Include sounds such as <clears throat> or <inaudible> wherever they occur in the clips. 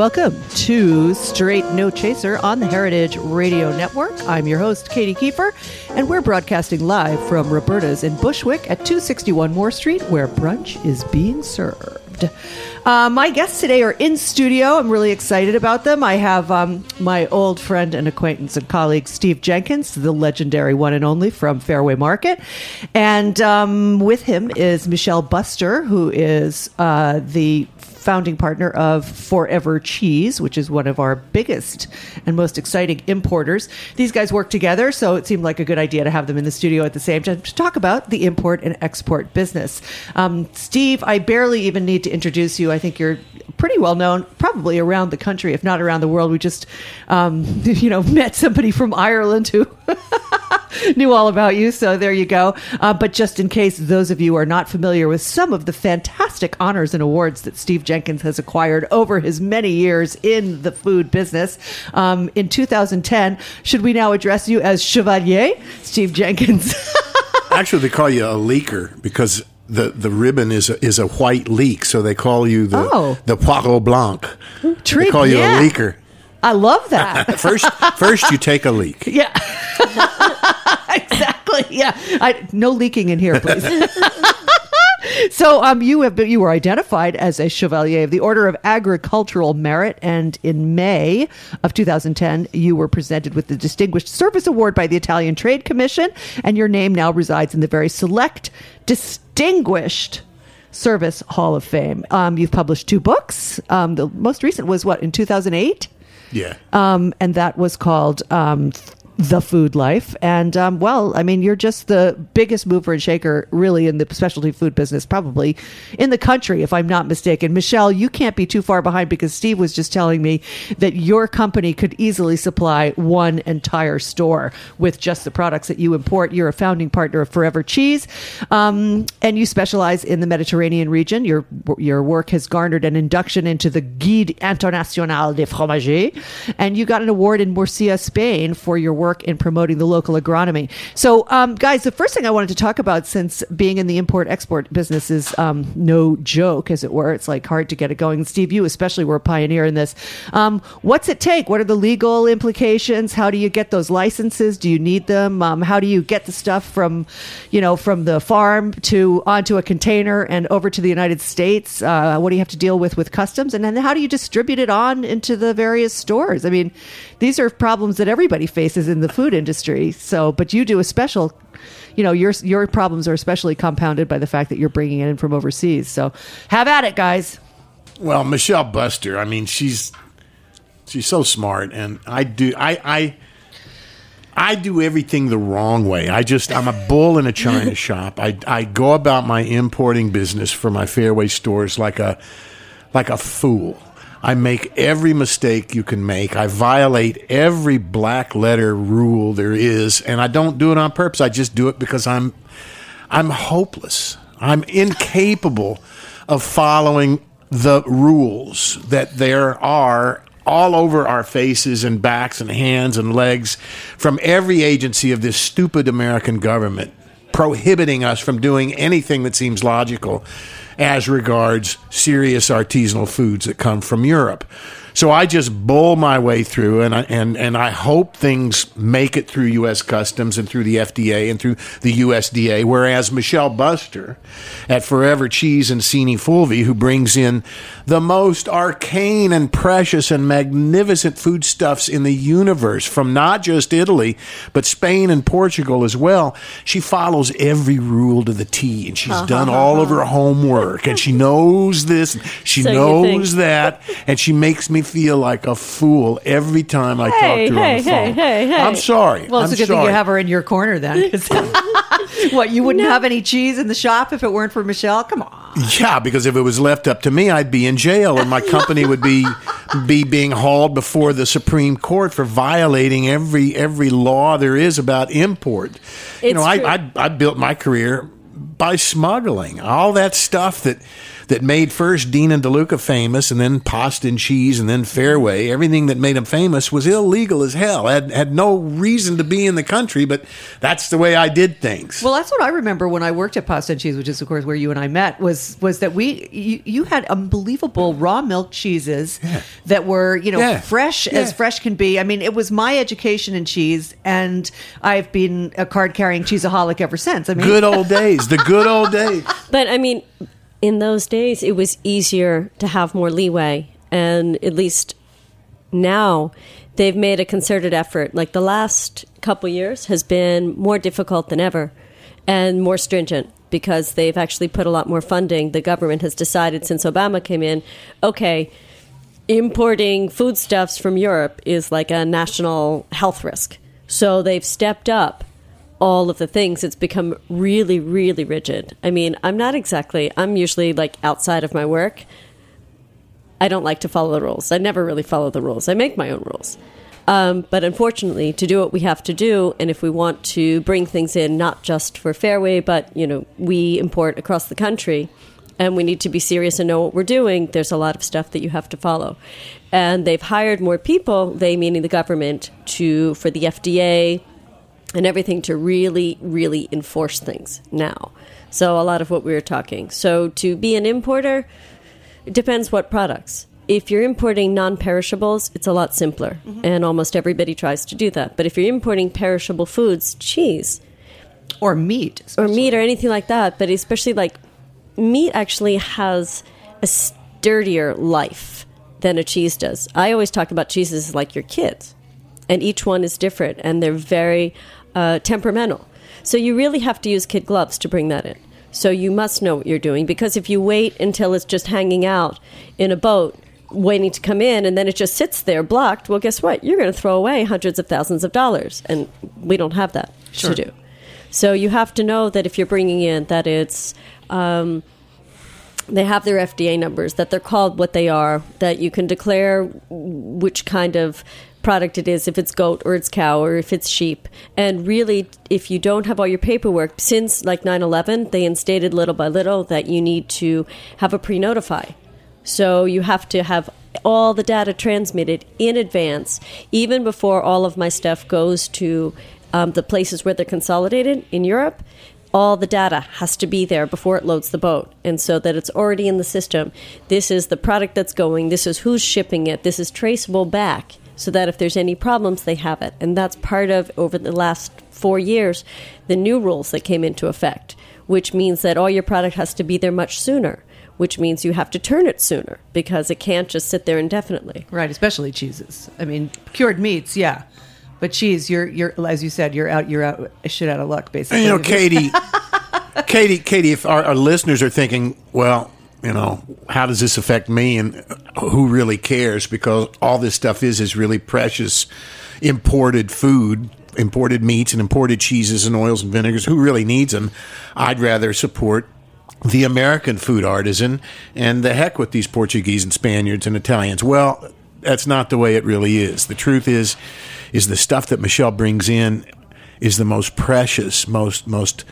welcome to Straight No Chaser on the Heritage Radio Network. I'm your host, Katy Keiffer, and we're broadcasting live from Roberta's in Bushwick at 261 Moore Street, where brunch is being served. Uh, my guests today are in studio. I'm really excited about them. I have um, my old friend and acquaintance and colleague, Steve Jenkins, the legendary one and only from Fairway Market. And um, with him is Michelle Buster, who is uh, the founding partner of Forever Cheese, which is one of our biggest and most exciting importers. These guys work together, so it seemed like a good idea to have them in the studio at the same time to talk about the import and export business. Um, Steve, I barely even need to introduce you. I think you're pretty well known, probably around the country, if not around the world. We just, um, <laughs> you know, met somebody from Ireland who. <laughs> <laughs> knew all about you, so there you go. Uh, but just in case those of you are not familiar with some of the fantastic honors and awards that Steve Jenkins has acquired over his many years in the food business, um, in 2010, should we now address you as Chevalier Steve Jenkins? <laughs> Actually, they call you a leaker because the, the ribbon is a, is a white leek, so they call you the Oh. the poireau blanc. Treat- they call you yeah. a leaker. I love that. <laughs> First, first you take a leak. Yeah. <laughs> Yeah. I, no leaking in here, please. <laughs> so, um, you have been, you were identified as a Chevalier of the Order of Agricultural Merit, and in May of 2010, you were presented with the Distinguished Service Award by the Italian Trade Commission, and your name now resides in the very select, distinguished. Service Hall of Fame. Um, you've published two books. Um, the most recent was what in 2008 Yeah. um, and that was called um, the food life. And um, well i mean you're just the biggest mover and shaker really in the specialty food business probably in the country if i'm not mistaken. Michelle you can't be too far behind because steve was just telling me that your company could easily supply one entire store with just the products that you import. You're a founding partner of forever cheese um, and you specialize in the mediterranean region. Your your work has garnered an induction into the guilde international des fromagers and you got an award in murcia spain for your work in promoting the local agronomy. So um, guys the first thing i wanted to talk about since being in the import export business is um, no joke as it were it's like hard to get it going. Steve you especially were a pioneer in this. Um, what's it take? What are the legal implications? How do you get those licenses? Do you need them? Um, how do you get the stuff from you know from the farm to onto a container and over to the united states? Uh, what do you have to deal with with customs? And then how do you distribute it on into the various stores? I mean these are problems that everybody faces in the food industry so but you do a special you know your your problems are especially compounded by the fact that you're bringing it in from overseas so have at it guys Well, Michelle Buster. I mean, she's she's so smart, and I do I I I do everything the wrong way. I just I'm a bull in a china <laughs> shop. I I go about my importing business for my fairway stores like a like a fool. I make every mistake you can make. I violate every black letter rule there is, and I don't do it on purpose. I just do it because I'm I'm hopeless. I'm incapable of following the rules that there are all over our faces and backs and hands and legs from every agency of this stupid American government prohibiting us from doing anything that seems logical as regards serious artisanal foods that come from Europe. So I just bull my way through, and I, and and I hope things make it through U.S. Customs and through the FDA and through the USDA. Whereas Michelle Buster at Forever Cheese and Cini Fulvi, who brings in the most arcane and precious and magnificent foodstuffs in the universe from not just Italy but Spain and Portugal as well, she follows every rule to the T, and she's done all of her homework, and she knows this, she So knows that, and she makes me feel like a fool every time I Hey, talk to her on hey, the phone. hey, hey, hey. I'm sorry. Well, it's I'm a good sorry. thing you have her in your corner then. 'cause- <laughs> what you wouldn't have any cheese in the shop if it weren't for Michelle? Come on. Yeah, because if it was left up to me, I'd be in jail, and my company would be be being hauled before the Supreme Court for violating every every law there is about import. you It's know, I, true. I I built my career by smuggling all that stuff that that made first Dean and DeLuca famous, and then Pasta and Cheese, and then Fairway. Everything that made them famous was illegal as hell. Had had no reason to be in the country, but that's the way I did things. Well, that's what I remember when I worked at Pasta and Cheese, which is of course where you and I met. Was was that we you, you had unbelievable raw milk cheeses that were you know Yeah. fresh as fresh can be. I mean, it was my education in cheese, and I've been a card carrying cheeseaholic ever since. I mean, good old days, the good old days. <laughs> But I mean, in those days, it was easier to have more leeway. And at least now, they've made a concerted effort. Like the last couple years has been more difficult than ever and more stringent because they've actually put a lot more funding. The government has decided since Obama came in, okay, importing foodstuffs from Europe is like a national health risk. So they've stepped up all of the things. It's become really, really rigid. I mean, I'm not exactly, I'm usually like outside of my work. I don't like to follow the rules. I never really follow the rules. I make my own rules. Um, but unfortunately, to do what we have to do, and if we want to bring things in, not just for Fairway, but you know, we import across the country, and we need to be serious and know what we're doing. There's a lot of stuff that you have to follow, and they've hired more people. They meaning the government to for the FDA and everything to really, really enforce things now. So a lot of what we were talking. So to be an importer, it depends what products. If you're importing non-perishables, it's a lot simpler, mm-hmm. and almost everybody tries to do that. But if you're importing perishable foods, cheese or meat, or meat or anything like that, but especially like meat actually has a sturdier life than a cheese does. I always talk about cheeses like your kids, and each one is different, and they're very uh, temperamental. So you really have to use kid gloves to bring that in. So you must know what you're doing because if you wait until it's just hanging out in a boat waiting to come in and then it just sits there blocked, well, guess what? You're going to throw away hundreds of thousands of dollars, and we don't have that to do. So you have to know that if you're bringing in that it's um, they have their FDA numbers, that they're called what they are, that you can declare which kind of product it is, if it's goat or it's cow or if it's sheep. And really, if you don't have all your paperwork, since like 9 11, they instated little by little that you need to have a pre notify. So you have to have all the data transmitted in advance, even before all of my stuff goes to um, the places where they're consolidated in Europe. All the data has to be there before it loads the boat, and so that it's already in the system. This is the product that's going. This is who's shipping it. This is traceable back, so that if there's any problems, they have it. And that's part of over the last four years the new rules that came into effect, which means that all your product has to be there much sooner which means you have to turn it sooner because it can't just sit there indefinitely. right? Especially cheeses. I mean, cured meats, yeah. But cheese, you're you're as you said, you're out you're out shit out of luck basically. You know, Katy, <laughs> Katy, Katy. If our, our listeners are thinking, well, you know, how does this affect me, and who really cares? Because all this stuff is is really precious, imported food, imported meats, and imported cheeses and oils and vinegars. Who really needs them? I'd rather support the American food artisan, and the heck with these Portuguese and Spaniards and Italians. Well, that's not the way it really is. The truth is, is the stuff that Michelle brings in is the most precious, most most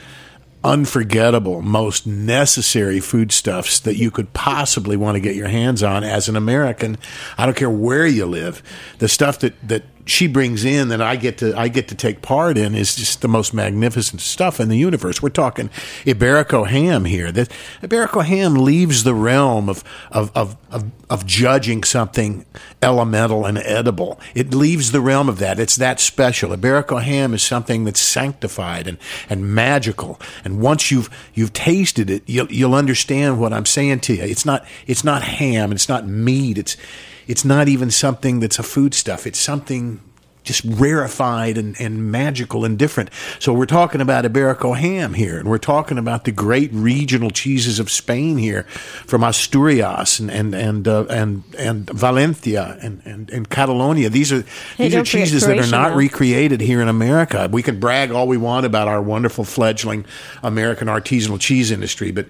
unforgettable, most necessary foodstuffs that you could possibly want to get your hands on as an American. I don't care where you live. The stuff that, that she brings in that I get to I get to take part in is just the most magnificent stuff in the universe. We're talking Iberico ham here. That Iberico ham leaves the realm of of, of of of judging something elemental and edible. It leaves the realm of that. It's that special. Iberico ham is something that's sanctified and, and magical. And once you've you've tasted it, you'll, you'll understand what I'm saying to you. It's not it's not ham. It's not meat. It's it's not even something that's a foodstuff. It's something just rarefied and, and magical and different. So we're talking about Iberico ham here, and we're talking about the great regional cheeses of Spain here, from Asturias and and and uh, and, and Valencia and, and, and Catalonia. These are Hey, these are cheeses that are not recreated here in America. We can brag all we want about our wonderful fledgling American artisanal cheese industry, but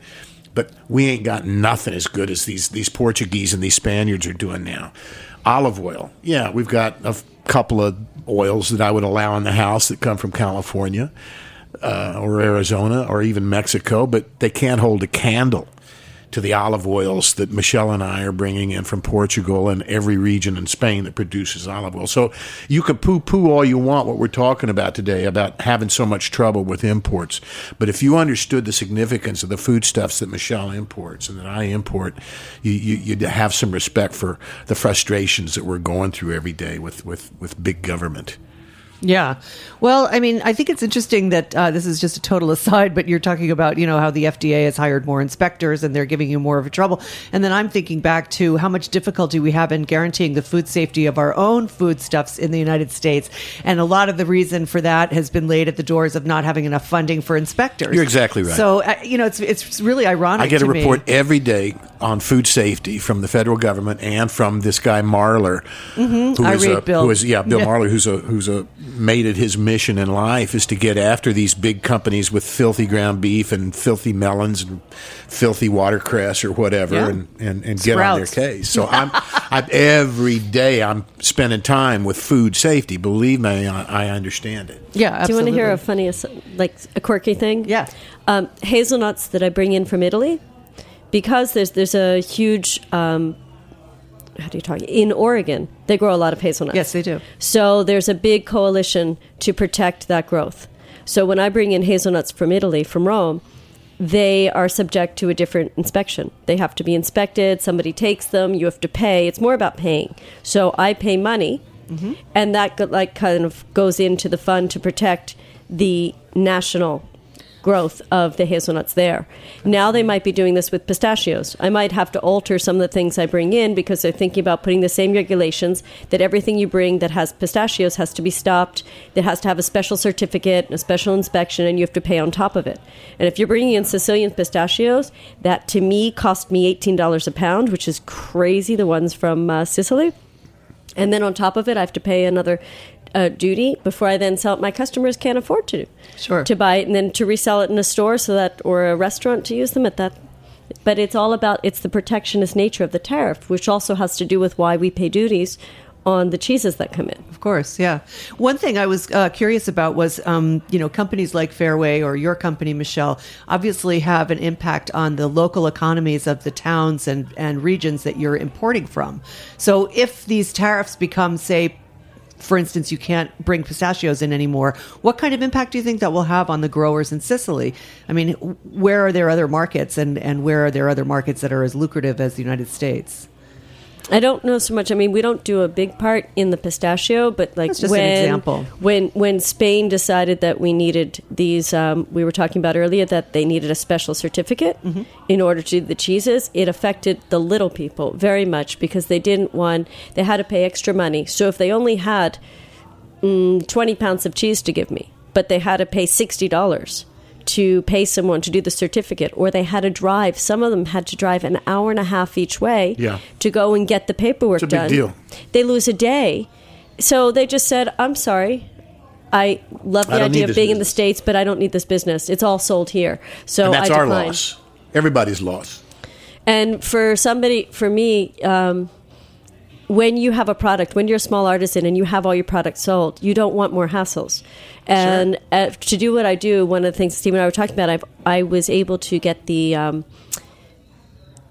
but we ain't got nothing as good as these these Portuguese and these Spaniards are doing now. Olive oil, yeah, we've got a couple of oils that I would allow in the house that come from California uh, or Arizona or even Mexico, but they can't hold a candle to the olive oils that Michelle and I are bringing in from Portugal and every region in Spain that produces olive oil. So you can poo poo all you want what we're talking about today about having so much trouble with imports. But if you understood the significance of the foodstuffs that Michelle imports and that I import, you, you, you'd have some respect for the frustrations that we're going through every day with, with, with big government. Yeah. Well, I mean, I think it's interesting that uh, this is just a total <laughs> aside, but you're talking about, you know, how the FDA has hired more inspectors and they're giving you more of a trouble. And then I'm thinking back to how much difficulty we have in guaranteeing the food safety of our own foodstuffs in the United States. And a lot of the reason for that has been laid at the doors of not having enough funding for inspectors. You're exactly right. So, uh, you know, it's, it's really ironic. I get a me. report every day on food safety from the federal government and from this guy Marler, Mm-hmm. I is read a, Bill. who is yeah Bill <laughs> Yeah. Marler, who's a who's a made it his mission in life is to get after these big companies with filthy ground beef and filthy melons and filthy watercress or whatever, Yeah. and, and, and get on their case. So <laughs> I'm I, every day I'm spending time with food safety. Believe me, I, I understand it. Yeah, Do you want to hear a funny, like a quirky thing? Yeah. Um, hazelnuts that I bring in from Italy, because there's there's a huge. Um, how do you talk? In Oregon, they grow a lot of hazelnuts. Yes, they do. So there's a big coalition to protect that growth. So when I bring in hazelnuts from Italy, from Rome, they are subject to a different inspection. They have to be inspected. Somebody takes them. You have to pay. It's more about paying. So I pay money, mm-hmm. and that like kind of goes into the fund to protect the national growth of the hazelnuts there. Now they might be doing this with pistachios. I might have to alter some of the things I bring in because they're thinking about putting the same regulations that everything you bring that has pistachios has to be stopped, that has to have a special certificate, a special inspection, and you have to pay on top of it. And if you're bringing in Sicilian pistachios, that to me cost me $18 a pound, which is crazy, the ones from uh, Sicily. And then on top of it, I have to pay another uh, duty before I then sell it. My customers can't afford to Sure. to buy it and then to resell it in a store so that or a restaurant to use them at that. But it's all about it's the protectionist nature of the tariff, which also has to do with why we pay duties on the cheeses that come in. Of course, yeah. One thing I was uh, curious about was, um, you know, companies like Fairway or your company, Michelle, obviously have an impact on the local economies of the towns and, and regions that you're importing from. So if these tariffs become, say, for instance, you can't bring pistachios in anymore. What kind of impact do you think that will have on the growers in Sicily? I mean, where are there other markets, and, and where are there other markets that are as lucrative as the United States? I don't know so much. I mean, we don't do a big part in the pistachio, but like That's just an when example. when when Spain decided that we needed these, um, we were talking about earlier that they needed a special certificate Mm-hmm. in order to do the cheeses. It affected the little people very much because they didn't want they had to pay extra money. So if they only had mm, twenty pounds of cheese to give me, but they had to pay sixty dollars to pay someone to do the certificate, or they had to drive. Some of them had to drive an hour and a half each way Yeah. to go and get the paperwork It's a big done. deal. They lose a day. So they just said, I'm sorry. I love the don't idea of being in the. States, but I don't need this business. It's all sold here. So and that's I our loss. Everybody's lost. And for somebody, for me, um, when you have a product, when you're a small artisan and you have all your products sold, you don't want more hassles. And uh, to do what I do, one of the things Steve and I were talking about, I've, I was able to get the. Um,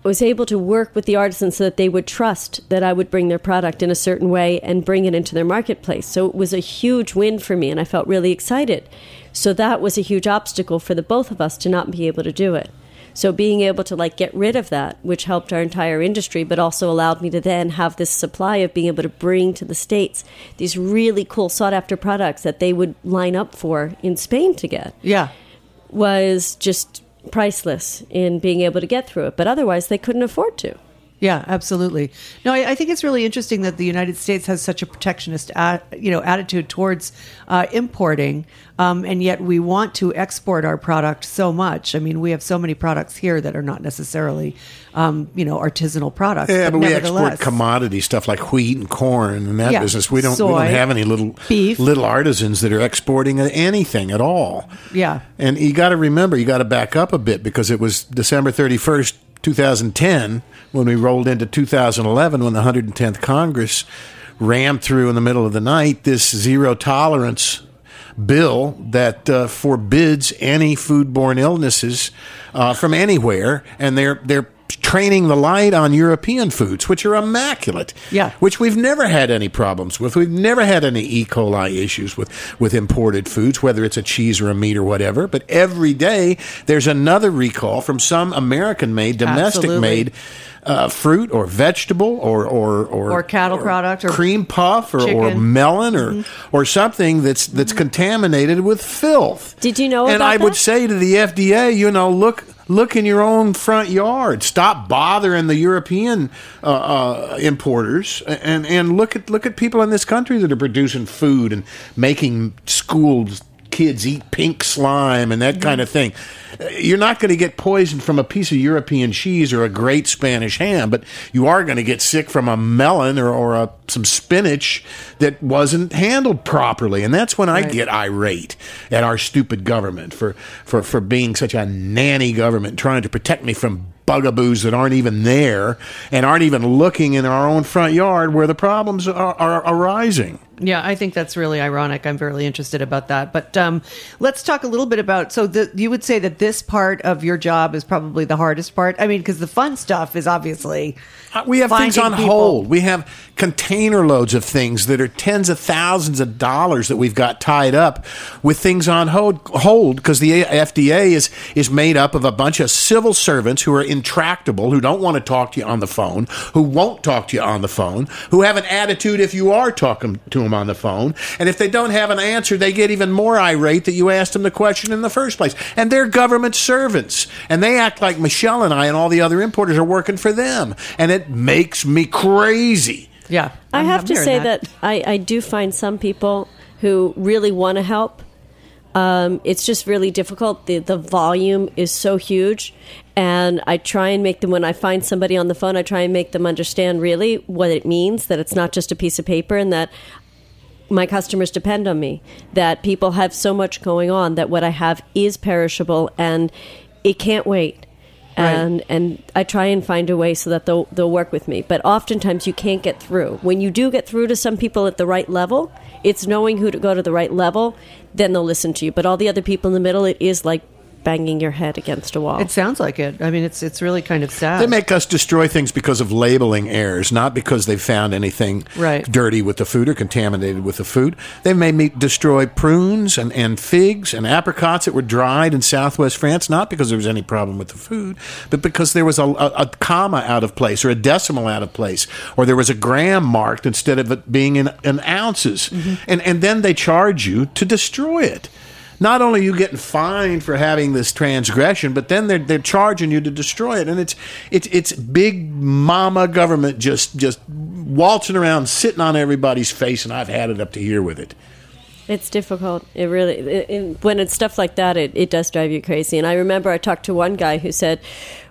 was able to work with the artisans so that they would trust that I would bring their product in a certain way and bring it into their marketplace. So it was a huge win for me, and I felt really excited. So that was a huge obstacle for the both of us to not be able to do it. So being able to like get rid of that, which helped our entire industry, but also allowed me to then have this supply of being able to bring to the states these really cool sought after products that they would line up for in Spain to get Yeah. was just priceless in being able to get through it. But otherwise, they couldn't afford to. Yeah, absolutely. No, I, I think it's really interesting that the United States has such a protectionist, a, you know, attitude towards uh, importing, um, and yet we want to export our product so much. I mean, we have so many products here that are not necessarily, um, you know, artisanal products. Yeah, but we export commodity stuff like wheat and corn and that Yeah. business. We don't. we don't have any little beef. little artisans that are exporting anything at all. Yeah. and you got to remember, you got to back up a bit because it was December thirty first, two thousand ten, when we rolled into two thousand eleven, when the hundred and tenth Congress rammed through in the middle of the night this zero tolerance bill that uh, forbids any foodborne illnesses uh, from anywhere, and they're they're training the light on European foods, which are immaculate. Yeah. which we've never had any problems with. We've never had any E. coli issues with with imported foods, whether it's a cheese or a meat or whatever. But every day there's another recall from some American-made, domestic-made. Uh, fruit or vegetable or or or, Or cattle product or cream puff or, or chicken. Mm-hmm. melon or or something that's that's contaminated with filth. Did you know And about I would say to the FDA, you know, look look in your own front yard. Stop bothering the European uh, uh, importers, and and look at look at people in this country that are producing food and making schools kids eat pink slime and that kind of thing. You're not going to get poisoned from a piece of European cheese or a great Spanish ham, but you are going to get sick from a melon or, or a, some spinach that wasn't handled properly. And that's when I get irate at our stupid government for, for, for being such a nanny government trying to protect me from bugaboos that aren't even there and aren't even looking in our own front yard where the problems are, are arising. Yeah, I think that's really ironic. I'm very interested about that. But um, let's talk a little bit about. So, the, you would say that this part of your job is probably the hardest part. I mean, because the fun stuff is obviously Uh, We have things on people. hold. We have container loads of things that are tens of thousands of dollars that we've got tied up with things on hold hold because the FDA is is made up of a bunch of civil servants who are intractable, who don't want to talk to you on the phone, who won't talk to you on the phone, who have an attitude if you are talking to them on the phone, and if they don't have an answer, they get even more irate that you asked them the question in the first place. And they're government servants, and they act like Michelle and I and all the other importers are working for them, and it makes me crazy. yeah. I I'm- have I'm to hearing say that, I, I do find some people who really want to help. Um, it's just really difficult. The the volume is so huge, and I try and make them when I find somebody on the phone. I try and make them understand really what it means that it's not just a piece of paper, and that my customers depend on me. That people have so much going on that what I have is perishable and it can't wait. Right. And and I try and find a way so that they'll they'll work with me. But oftentimes you can't get through. When you do get through to some people at the right level, it's knowing who to go to the right level, then they'll listen to you. But all the other people in the middle, it is like banging your head against a wall. It sounds like it. I mean, it's it's really kind of sad. They make us destroy things because of labeling errors, not because they've found anything Right. dirty with the food or contaminated with the food. They made me destroy prunes and, and figs and apricots that were dried in southwest France, not because there was any problem with the food, but because there was a, a, a comma out of place or a decimal out of place, or there was a gram marked instead of it being in, in ounces. Mm-hmm. And, and then they charge you to destroy it not only are you getting fined for having this transgression, but then they're they're charging you to destroy it, and it's it's it's big mama government just just waltzing around, sitting on everybody's face, and I've had it up to here with it. It's difficult. It really, it, it- when it's stuff like that, it, it does drive you crazy. And I remember I talked to one guy who said,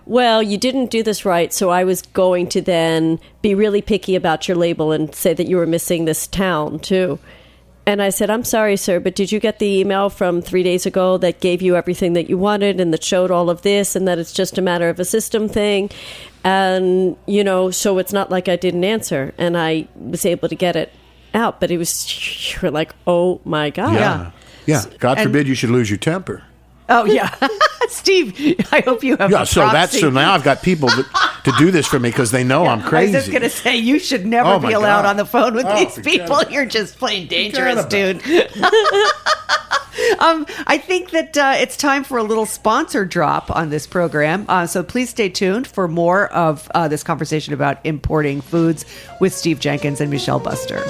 Well, you didn't do this right, so I was going to then be really picky about your label and say that you were missing this town too. And I said, I'm sorry, sir, but did you get the email from three days ago that gave you everything that you wanted and that showed all of this and that it's just a matter of a system thing? And, you know, so it's not like I didn't answer. And I was able to get it out, but it was, <laughs> you're like, oh my God. Yeah. Yeah. God And- forbid you should lose your temper. Oh yeah, <laughs> <laughs> Steve. I hope you have. Yeah, so that's so now I've got people that, to do this for me because they know I'm crazy. I was just gonna say you should never Oh, be allowed God. on the phone with Oh, these people. it. <laughs> You're just plain dangerous, dude. <laughs> um, I think that uh, it's time for a little sponsor drop on this program. Uh, so please stay tuned for more of uh, this conversation about importing foods with Steve Jenkins and Michelle Buster.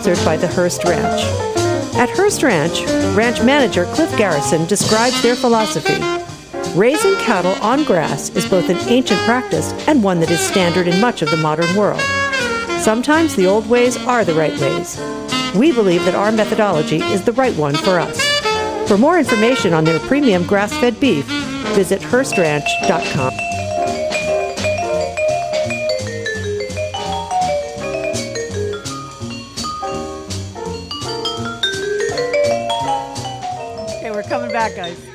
Sponsored by the Hearst Ranch. At Hearst Ranch, ranch manager Cliff Garrison describes their philosophy. Raising cattle on grass is both an ancient practice and one that is standard in much of the modern world. Sometimes the old ways are the right ways. We believe that our methodology is the right one for us. For more information on their premium grass fed beef, visit HearstRanch.com. guys.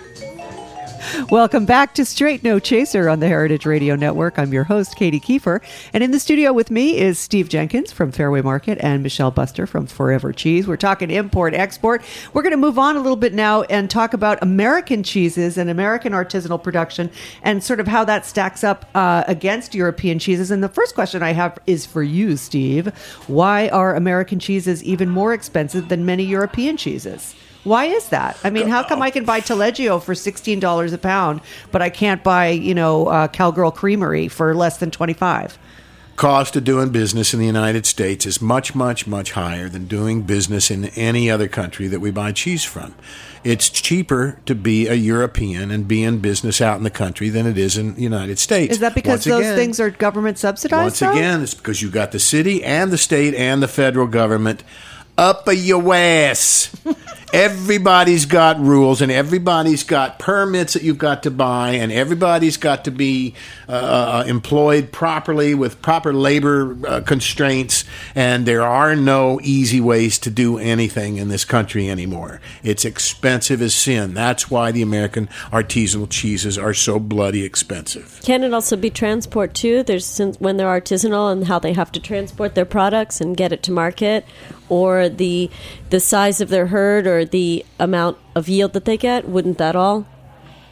Welcome back to Straight No Chaser on the Heritage Radio Network. I'm your host, Katy Keiffer. And in the studio with me is Steve Jenkins from Fairway Market and Michelle Buster from Forever Cheese. We're talking import, export. We're going to move on a little bit now and talk about American cheeses and American artisanal production and sort of how that stacks up uh, against European cheeses. And the first question I have is for you, Steve. Why are American cheeses even more expensive than many European cheeses? Why is that? I mean, how come I can buy Taleggio for sixteen dollars a pound, but I can't buy, you know, uh, Cowgirl Creamery for less than twenty five? Cost of doing business in the United States is much, much, much higher than doing business in any other country that we buy cheese from. It's cheaper to be a European and be in business out in the country than it is in the United States. Is that because Once those again- things are government subsidized? Once though? again, it's because you got the city and the state and the federal government up a your ass. <laughs> everybody's got rules and everybody's got permits that you've got to buy and everybody's got to be uh, uh, employed properly with proper labor uh, constraints. And there are no easy ways to do anything in this country anymore. It's expensive as sin. That's why the american artisanal cheeses are so bloody expensive. Can it also be transport too? There's when they're artisanal and how they have to transport their products and get it to market, or the the size of their herd or the amount of yield that they get. Wouldn't that all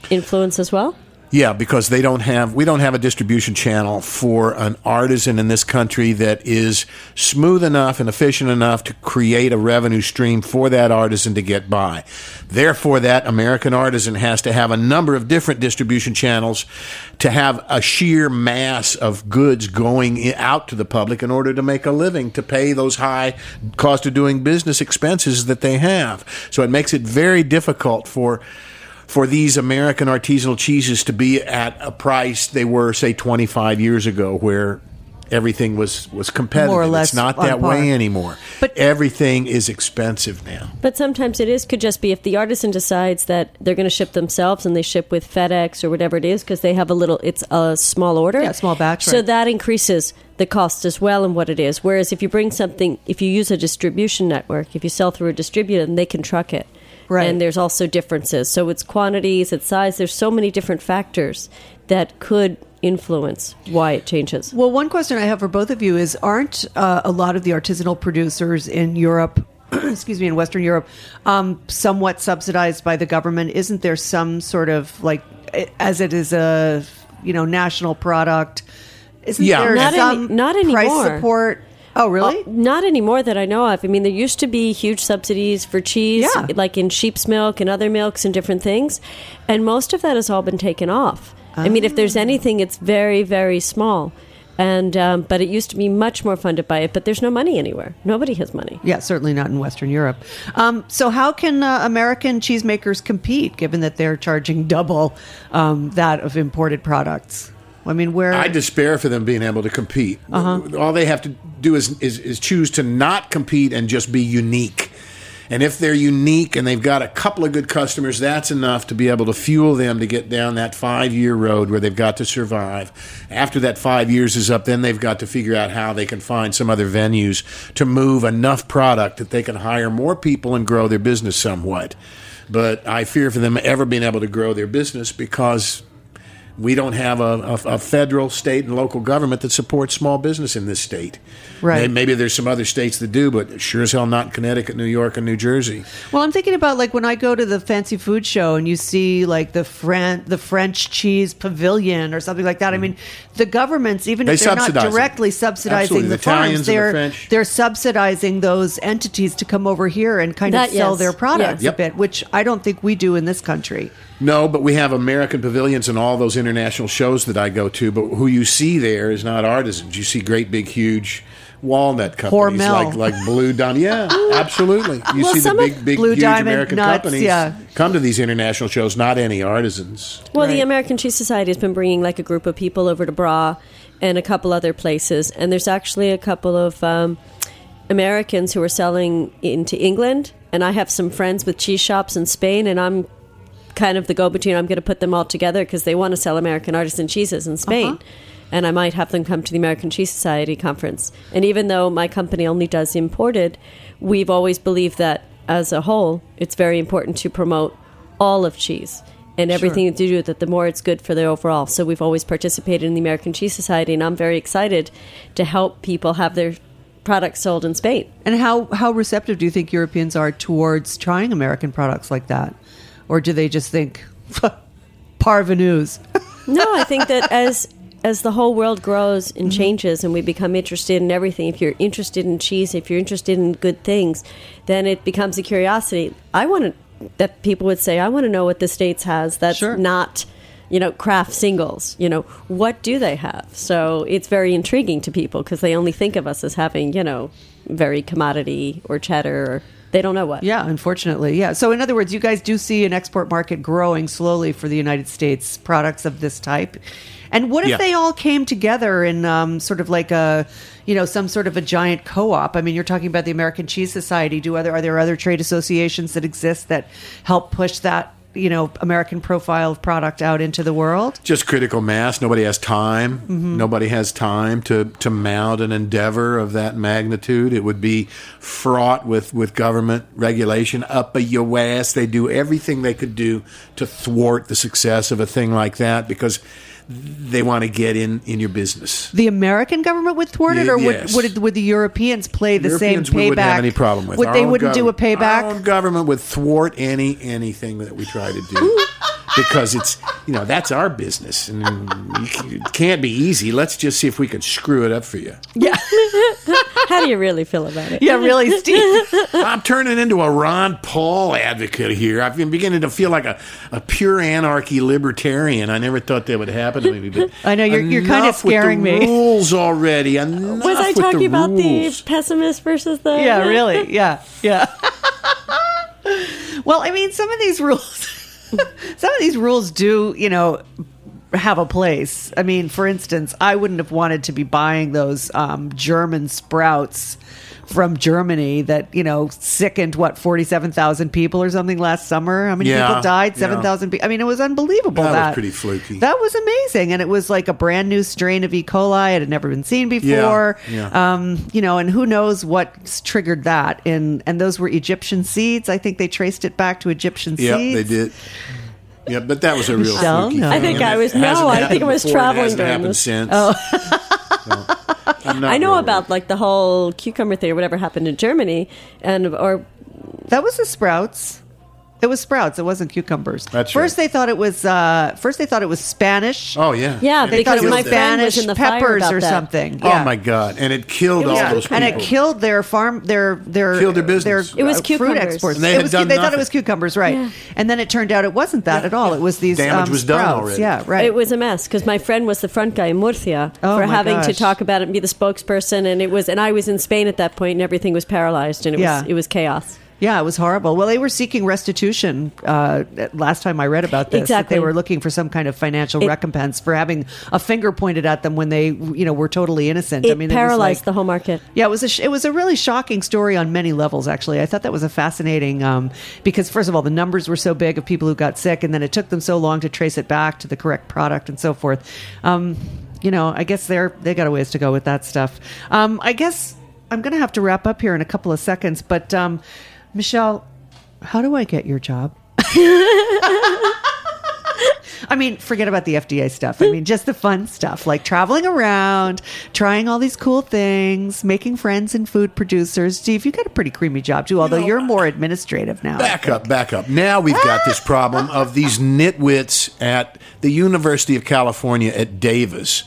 influence as well? Yeah, because they don't have we don't have a distribution channel for an artisan in this country that is smooth enough and efficient enough to create a revenue stream for that artisan to get by. Therefore, that American artisan has to have a number of different distribution channels to have a sheer mass of goods going out to the public in order to make a living to pay those high cost of doing business expenses that they have. So it makes it very difficult for for these American artisanal cheeses to be at a price they were, say, 25 years ago, where everything was, was competitive. More or less it's not that par. way anymore. But- everything is expensive now. But sometimes it is could just be if the artisan decides that they're going to ship themselves and they ship with FedEx or whatever it is because they have a little it's a small order. Yeah, small batch, So right. that increases the cost as well and what it is. Whereas if you bring something if you use a distribution network, if you sell through a distributor, then they can truck it. Right. And there's also differences. So it's quantities, it's size, there's so many different factors that could influence why it changes. Well, one question I have for both of you is: Aren't uh, a lot of the artisanal producers in Europe? <clears throat> excuse me, in Western Europe, um, somewhat subsidized by the government. Isn't there some sort of like, as it is a you know national product? Isn't Yeah. there Not any- some not price support? Oh, really? Uh, not anymore that I know of. I mean, there used to be huge subsidies for cheese, Yeah. like in sheep's milk and other milks and different things, and most of that has all been taken off. I mean, if Ah. there's anything, it's very, very small. And um, but it used to be much more fun to buy it. But there's no money anywhere. Nobody has money. Yeah, certainly not in Western Europe. Um, so, how can uh, American cheesemakers compete, given that they're charging double um, that of imported products? I mean, where I despair for them being able to compete. Uh-huh. All they have to do is, is is choose to not compete and just be unique. And if they're unique and they've got a couple of good customers, that's enough to be able to fuel them to get down that five year road where they've got to survive. After that five years is up, then they've got to figure out how they can find some other venues to move enough product that they can hire more people and grow their business somewhat. But I fear for them ever being able to grow their business because we don't have a, a, a federal, state, and local government that supports small business in this state. Right. May- Maybe there's some other states that do, but sure as hell not Connecticut, New York, and New Jersey. Well, I'm thinking about like when I go to the fancy food show and you see like the Fran- the French cheese pavilion or something like that. I mm-hmm. mean, the governments, even They if they're not subsidize it. directly subsidizing Absolutely. the, The Italians farms, the they're French. they're subsidizing those entities to come over here and kind That, of sell yes. their products Yes. a bit, which I don't think we do in this country. No, but we have American pavilions and all those international shows that I go to. But who you see there is not artisans. You see great, big, huge walnut companies Hormel. like like Blue Diamond. Yeah, <laughs> absolutely. You Well, see the some of- big, big, Blue huge Diamond American nuts, companies yeah. come to these international shows. Not any artisans. Well, Right. the American Cheese Society has been bringing like a group of people over to Bra and a couple other places, and there's actually a couple of um, Americans who are selling into England, and I have some friends with cheese shops in Spain, and I'm kind of the go-between. I'm going to put them all together because they want to sell American artisan cheeses in Spain. And I might have them come to the American Cheese Society conference. And even though my company only does imported, we've always believed that as a whole, it's very important to promote all of cheese and everything to do with it, the more it's good for the overall. So we've always participated in the American Cheese Society, and I'm very excited to help people have their products sold in Spain. And how how receptive do you think Europeans are towards trying American products like that, or do they just think <laughs> parvenus? No, I think that <laughs> as as the whole world grows and mm-hmm. changes and we become interested in everything, if you're interested in cheese, if you're interested in good things, then it becomes a curiosity. I want to that people would say, I want to know what the states has that's Sure. not you know Kraft singles you know what do they have so it's very intriguing to people because they only think of us as having you know very commodity or cheddar or they don't know what Yeah, unfortunately, yeah. So in other words, you guys do see an export market growing slowly for the United States products of this type. And what if Yeah. they all came together in um, sort of like a, you know, some sort of a giant co-op? I mean, you're talking about the American Cheese Society. Do other are there other trade associations that exist that help push that, you know, American profile of product out into the world? just critical mass. Nobody has time. Mm-hmm. Nobody has time to, to mount an endeavor of that magnitude. It would be fraught with, with government regulation up a your ass. They do everything they could do to thwart the success of a thing like that because they want to get in, in your business. The American government would thwart it, or yes. would, would the Europeans play the Europeans same we payback? wouldn't have any problem with. Would, Our they wouldn't do a payback? Our own government would thwart any anything that we try to do <laughs> because it's you know that's our business and it can't be easy. Let's just see if we can screw it up for you. <laughs> how do you really feel about it yeah, really, Steve. <laughs> I'm turning into a Ron Paul advocate here. I've been beginning to feel like a, a pure anarchy libertarian. I never thought that would happen to me. But <laughs> I know, you're- you're kinda enough with the scaring me. Rules already. Enough was i with talking the about rules. the pessimist versus the yeah, <laughs> really. Yeah, yeah. well, I mean, some of these rules, some of these rules do, you know, have a place. I mean, for instance, I wouldn't have wanted to be buying those um, German sprouts from Germany that you know sickened what forty seven thousand people or something last summer. How many Yeah, people died? yeah. Seven thousand people. I mean, it was unbelievable. That was pretty fluky. That was amazing, and it was like a brand new strain of E. coli. It had never been seen before. yeah. Um, you know, and who knows what triggered that? And and those were Egyptian seeds. I think they traced it back to Egyptian seeds. Yeah, they did. Yeah, but that was a real Michelle? fluky No. thing. I think I was- no, I think I was before, it traveling hasn't during happened this. since. Oh. I'm I know real about like the whole cucumber thing or whatever happened in Germany, and or That was the sprouts. It was sprouts. It wasn't cucumbers. That's first right. they thought it was. Uh, first they thought it was Spanish. Oh yeah. Yeah, they thought it was friend was Spanish in the peppers or that. something. Oh my god! And it killed all Yeah. those people. and it killed their farm, their their Killed their business. It was uh, fruit cucumbers. exports. And they It had was- done they thought it was cucumbers, right? Yeah. And then it turned out it wasn't that at all. It was these Damage um, was done sprouts. already. Yeah, right. It was a mess because my friend was the front guy in Murcia Oh, for my having to talk about it and be the spokesperson, and it was, and I was in Spain at that point, and everything was paralyzed, and it was, it was chaos. Yeah, it was horrible. Well, they were seeking restitution. Uh, last time I read about this, that Exactly. they were looking for some kind of financial It- recompense for having a finger pointed at them when they, you know, were totally innocent. It I mean, paralyzed like- the whole market. Yeah, it was a sh- it was a really shocking story on many levels. Actually, I thought that was a fascinating um, because first of all, the numbers were so big of people who got sick, and then it took them so long to trace it back to the correct product and so forth. Um, you know, I guess they're they got a ways to go with that stuff. Um, I guess I'm going to have to wrap up here in a couple of seconds, but um, Michelle, how do I get your job? I mean, forget about the FDA stuff. I mean, just the fun stuff like traveling around, trying all these cool things, making friends and food producers. Steve, you got a pretty creamy job too, although you are more administrative now. Back up, back up. Now we've got this problem of these nitwits at the University of California at Davis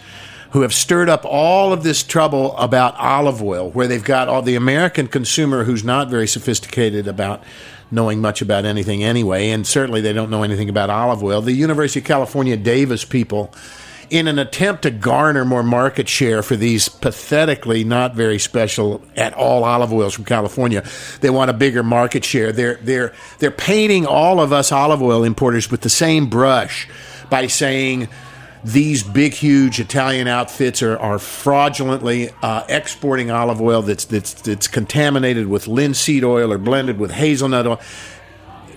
who have stirred up all of this trouble about olive oil, where they've got all the American consumer who's not very sophisticated about knowing much about anything anyway, and certainly they don't know anything about olive oil. The University of California Davis people in an attempt to garner more market share for these pathetically not very special at all olive oils from California. They want a bigger market share. They're they're they're painting all of us olive oil importers with the same brush by saying these big, huge Italian outfits are, are fraudulently uh, exporting olive oil that's, that's that's contaminated with linseed oil or blended with hazelnut oil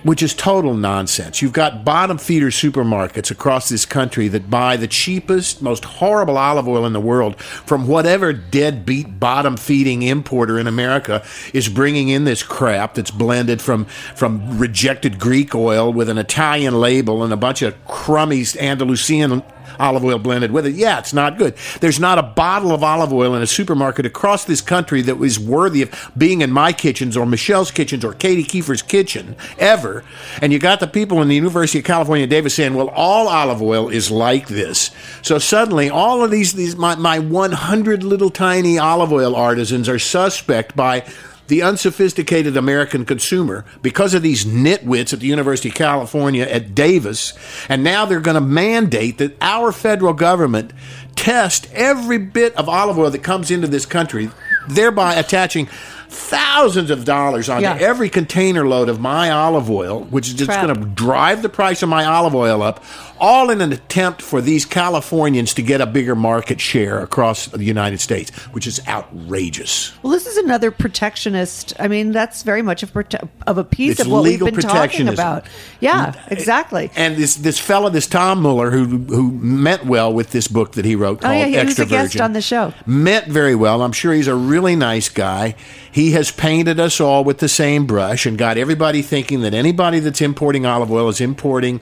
which is total nonsense. You've got bottom feeder supermarkets across this country that buy the cheapest, most horrible olive oil in the world from whatever deadbeat bottom feeding importer in America is bringing in this crap that's blended from from rejected Greek oil with an Italian label and a bunch of crummy Andalusian olive oil blended with it. Yeah, it's not good. There's not a bottle of olive oil in a supermarket across this country that was worthy of being in my kitchens or Michelle's kitchens or Katy Keiffer's kitchen ever. And you got the people in the University of California, Davis, saying, well, all olive oil is like this. So suddenly, all of these, these my, my 100 little tiny olive oil artisans are suspect by the unsophisticated American consumer because of these nitwits at the University of California at Davis. And now they're going to mandate that our federal government test every bit of olive oil that comes into this country, thereby attaching thousands of dollars onto Yeah. every container load of my olive oil, which is just going to drive the price of my olive oil up, all in an attempt for these Californians to get a bigger market share across the United States, which is outrageous. Well, this is another protectionist. I mean, that's very much of, prote- of a piece It's of what we've been talking about. Yeah, eh, exactly. And this this fella, this Tom Mueller, who who meant well with this book that he wrote Oh, called yeah, he was Extra a guest Virgin, on the show. Meant very well. I'm sure he's a really nice guy. He has painted us all with the same brush and got everybody thinking that anybody that's importing olive oil is importing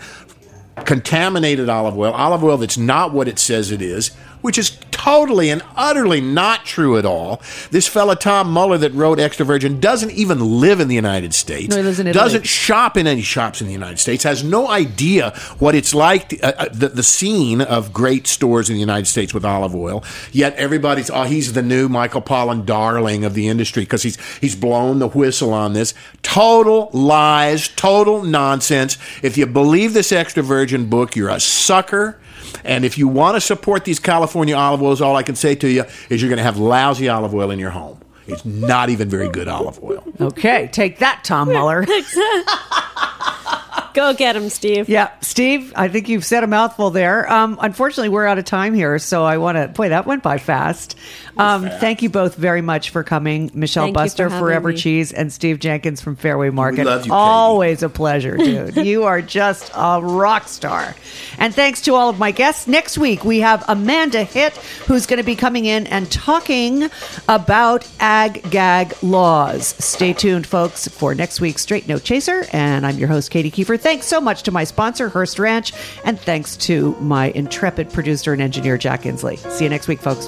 contaminated olive oil, olive oil that's not what it says it is, which is totally and utterly not true at all. This fella Tom Mueller that wrote Extra Virgin doesn't even live in the United States. No, he lives in Italy. Doesn't shop in any shops in the United States. Has no idea what it's like to, uh, uh, the, the scene of great stores in the United States with olive oil. Yet everybody's oh he's the new Michael Pollan darling of the industry because he's he's blown the whistle on this. Total lies, total nonsense. If you believe this extra virgin book, you're a sucker. And if you want to support these California olive oils, all I can say to you is you're going to have lousy olive oil in your home. It's not even very good olive oil. Okay, take that, Tom Mueller. <laughs> Go get him, Steve. Yeah, Steve, I think you've said a mouthful there. Um, unfortunately, we're out of time here, so I want to. Boy, that went by fast. Um, Thank you both very much for coming, Michelle Thank you for Buster, Forever me. Cheese, and Steve Jenkins from Fairway Market. love you, Katy. Always a pleasure, dude. <laughs> you are just a rock star. And thanks to all of my guests. Next week we have Amanda Hitt, who's going to be coming in and talking about ag gag laws. Stay tuned, folks, for next week's Straight No Chaser. And I'm your host, Katy Keiffer. Thanks so much to my sponsor, Hearst Ranch, and thanks to my intrepid producer and engineer, Jack Inslee. See you next week, folks.